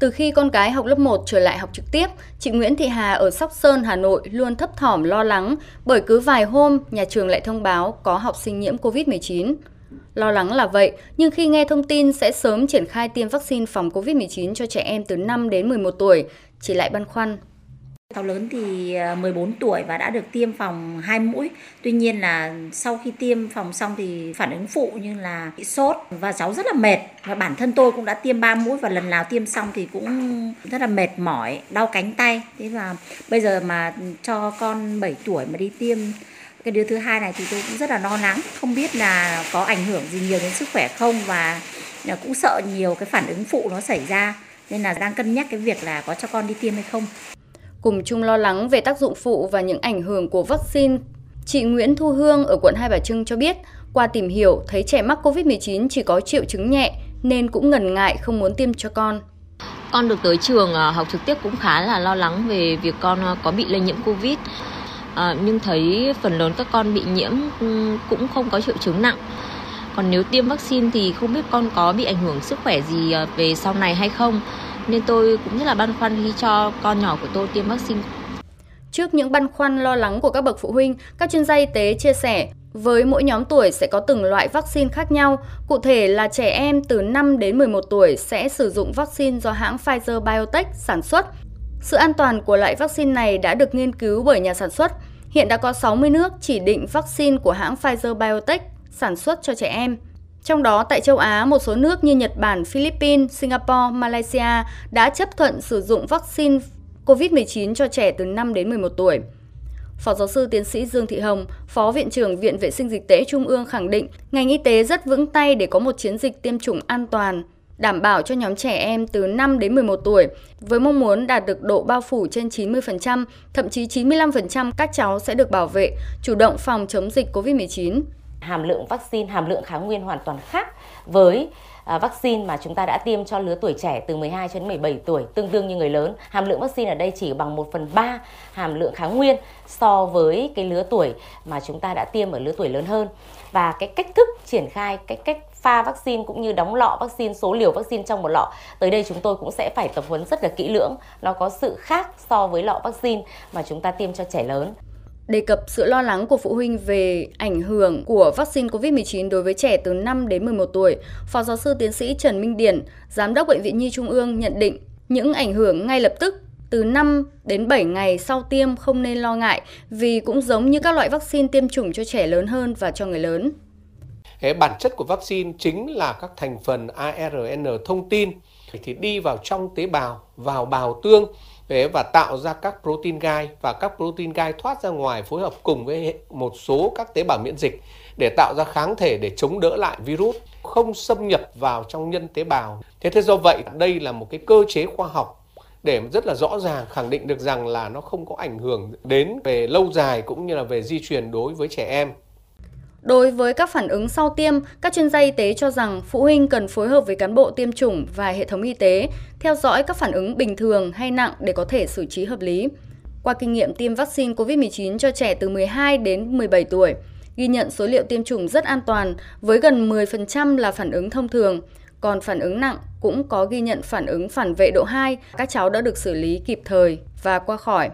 Từ khi con cái học lớp 1 trở lại học trực tiếp, chị Nguyễn Thị Hà ở Sóc Sơn, Hà Nội luôn thấp thỏm lo lắng bởi cứ vài hôm nhà trường lại thông báo có học sinh nhiễm COVID-19. Lo lắng là vậy, nhưng khi nghe thông tin sẽ sớm triển khai tiêm vaccine phòng COVID-19 cho trẻ em từ 5 đến 11 tuổi, chị lại băn khoăn Cháu lớn thì à, 14 tuổi và đã được tiêm phòng hai mũi. Tuy nhiên là sau khi tiêm phòng xong thì phản ứng phụ như là bị sốt và cháu rất là mệt. Và bản thân tôi cũng đã tiêm ba mũi và lần nào tiêm xong thì cũng rất là mệt mỏi, đau cánh tay. Thế và bây giờ mà cho con 7 tuổi mà đi tiêm cái đứa thứ hai này thì tôi cũng rất là lo lắng, không biết là có ảnh hưởng gì nhiều đến sức khỏe không và à, cũng sợ nhiều cái phản ứng phụ nó xảy ra nên là đang cân nhắc cái việc là có cho con đi tiêm hay không. Cùng chung lo lắng về tác dụng phụ và những ảnh hưởng của vaccine, chị Nguyễn Thu Hương ở quận Hai Bà Trưng cho biết, qua tìm hiểu thấy trẻ mắc COVID-19 chỉ có triệu chứng nhẹ nên cũng ngần ngại không muốn tiêm cho con. Con được tới trường à, học trực tiếp cũng khá là lo lắng về việc con à, có bị lây nhiễm Covid. À, nhưng thấy phần lớn các con bị nhiễm cũng không có triệu chứng nặng. Còn nếu tiêm vaccine thì không biết con có bị ảnh hưởng sức khỏe gì à, về sau này hay không nên tôi cũng rất là băn khoăn khi cho con nhỏ của tôi tiêm vaccine. Trước những băn khoăn lo lắng của các bậc phụ huynh, các chuyên gia y tế chia sẻ với mỗi nhóm tuổi sẽ có từng loại vaccine khác nhau, cụ thể là trẻ em từ 5 đến 11 tuổi sẽ sử dụng vaccine do hãng Pfizer-BioTech sản xuất. Sự an toàn của loại vaccine này đã được nghiên cứu bởi nhà sản xuất. Hiện đã có 60 nước chỉ định vaccine của hãng Pfizer-BioTech sản xuất cho trẻ em. Trong đó, tại châu Á, một số nước như Nhật Bản, Philippines, Singapore, Malaysia đã chấp thuận sử dụng vaccine COVID-19 cho trẻ từ 5 đến 11 tuổi. Phó giáo sư tiến sĩ Dương Thị Hồng, Phó Viện trưởng Viện Vệ sinh Dịch tễ Trung ương khẳng định ngành y tế rất vững tay để có một chiến dịch tiêm chủng an toàn, đảm bảo cho nhóm trẻ em từ 5 đến 11 tuổi, với mong muốn đạt được độ bao phủ trên 90%, thậm chí 95% các cháu sẽ được bảo vệ, chủ động phòng chống dịch COVID-19 hàm lượng vaccine, hàm lượng kháng nguyên hoàn toàn khác với à, vaccine mà chúng ta đã tiêm cho lứa tuổi trẻ từ 12 cho đến 17 tuổi tương đương như người lớn. Hàm lượng vaccine ở đây chỉ bằng 1 phần 3 hàm lượng kháng nguyên so với cái lứa tuổi mà chúng ta đã tiêm ở lứa tuổi lớn hơn. Và cái cách thức triển khai, cái cách pha vaccine cũng như đóng lọ vaccine, số liều vaccine trong một lọ. Tới đây chúng tôi cũng sẽ phải tập huấn rất là kỹ lưỡng. Nó có sự khác so với lọ vaccine mà chúng ta tiêm cho trẻ lớn đề cập sự lo lắng của phụ huynh về ảnh hưởng của vaccine COVID-19 đối với trẻ từ 5 đến 11 tuổi, Phó giáo sư tiến sĩ Trần Minh Điển, Giám đốc Bệnh viện Nhi Trung ương nhận định những ảnh hưởng ngay lập tức từ 5 đến 7 ngày sau tiêm không nên lo ngại vì cũng giống như các loại vaccine tiêm chủng cho trẻ lớn hơn và cho người lớn. Bản chất của vaccine chính là các thành phần ARN thông tin thì đi vào trong tế bào, vào bào tương và tạo ra các protein gai và các protein gai thoát ra ngoài phối hợp cùng với một số các tế bào miễn dịch để tạo ra kháng thể để chống đỡ lại virus không xâm nhập vào trong nhân tế bào. Thế thế do vậy, đây là một cái cơ chế khoa học để rất là rõ ràng khẳng định được rằng là nó không có ảnh hưởng đến về lâu dài cũng như là về di truyền đối với trẻ em. Đối với các phản ứng sau tiêm, các chuyên gia y tế cho rằng phụ huynh cần phối hợp với cán bộ tiêm chủng và hệ thống y tế, theo dõi các phản ứng bình thường hay nặng để có thể xử trí hợp lý. Qua kinh nghiệm tiêm vaccine COVID-19 cho trẻ từ 12 đến 17 tuổi, ghi nhận số liệu tiêm chủng rất an toàn với gần 10% là phản ứng thông thường, còn phản ứng nặng cũng có ghi nhận phản ứng phản vệ độ 2, các cháu đã được xử lý kịp thời và qua khỏi.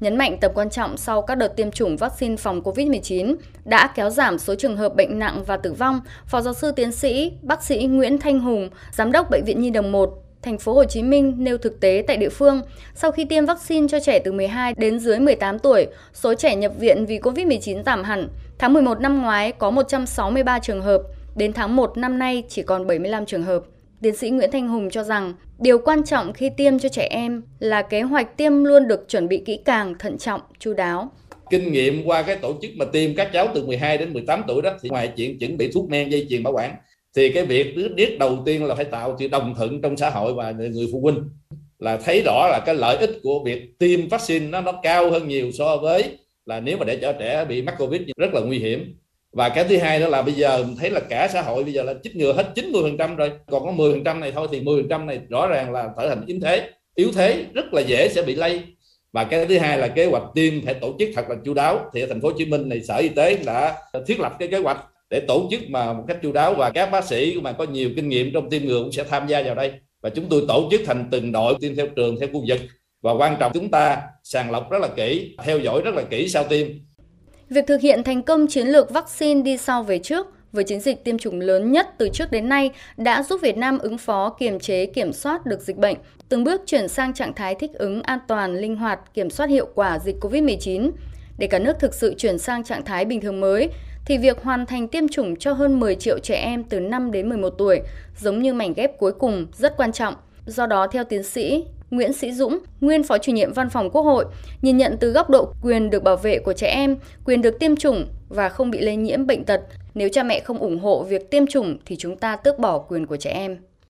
Nhấn mạnh tầm quan trọng sau các đợt tiêm chủng vaccine phòng COVID-19 đã kéo giảm số trường hợp bệnh nặng và tử vong, Phó giáo sư tiến sĩ bác sĩ Nguyễn Thanh Hùng, giám đốc bệnh viện Nhi đồng 1 thành phố Hồ Chí Minh nêu thực tế tại địa phương, sau khi tiêm vaccine cho trẻ từ 12 đến dưới 18 tuổi, số trẻ nhập viện vì COVID-19 giảm hẳn. Tháng 11 năm ngoái có 163 trường hợp, đến tháng 1 năm nay chỉ còn 75 trường hợp. Tiến sĩ Nguyễn Thanh Hùng cho rằng, điều quan trọng khi tiêm cho trẻ em là kế hoạch tiêm luôn được chuẩn bị kỹ càng, thận trọng, chu đáo. Kinh nghiệm qua cái tổ chức mà tiêm các cháu từ 12 đến 18 tuổi đó thì ngoài chuyện chuẩn bị thuốc men dây chuyền bảo quản thì cái việc thứ nhất đầu tiên là phải tạo sự đồng thuận trong xã hội và người phụ huynh là thấy rõ là cái lợi ích của việc tiêm vaccine nó nó cao hơn nhiều so với là nếu mà để cho trẻ bị mắc covid rất là nguy hiểm và cái thứ hai đó là bây giờ mình thấy là cả xã hội bây giờ là chích ngừa hết 90% rồi. Còn có 10% này thôi thì 10% này rõ ràng là trở thành yếu thế. Yếu thế rất là dễ sẽ bị lây. Và cái thứ hai là kế hoạch tiêm phải tổ chức thật là chu đáo. Thì ở thành phố Hồ Chí Minh này, sở y tế đã thiết lập cái kế hoạch để tổ chức mà một cách chu đáo. Và các bác sĩ mà có nhiều kinh nghiệm trong tiêm ngừa cũng sẽ tham gia vào đây. Và chúng tôi tổ chức thành từng đội tiêm theo trường, theo khu vực. Và quan trọng chúng ta sàng lọc rất là kỹ, theo dõi rất là kỹ sau tiêm. Việc thực hiện thành công chiến lược vaccine đi sau về trước với chiến dịch tiêm chủng lớn nhất từ trước đến nay đã giúp Việt Nam ứng phó kiềm chế kiểm soát được dịch bệnh, từng bước chuyển sang trạng thái thích ứng an toàn, linh hoạt, kiểm soát hiệu quả dịch COVID-19. Để cả nước thực sự chuyển sang trạng thái bình thường mới, thì việc hoàn thành tiêm chủng cho hơn 10 triệu trẻ em từ 5 đến 11 tuổi giống như mảnh ghép cuối cùng rất quan trọng. Do đó, theo tiến sĩ Nguyễn Sĩ Dũng, nguyên phó chủ nhiệm văn phòng Quốc hội, nhìn nhận từ góc độ quyền được bảo vệ của trẻ em, quyền được tiêm chủng và không bị lây nhiễm bệnh tật, nếu cha mẹ không ủng hộ việc tiêm chủng thì chúng ta tước bỏ quyền của trẻ em.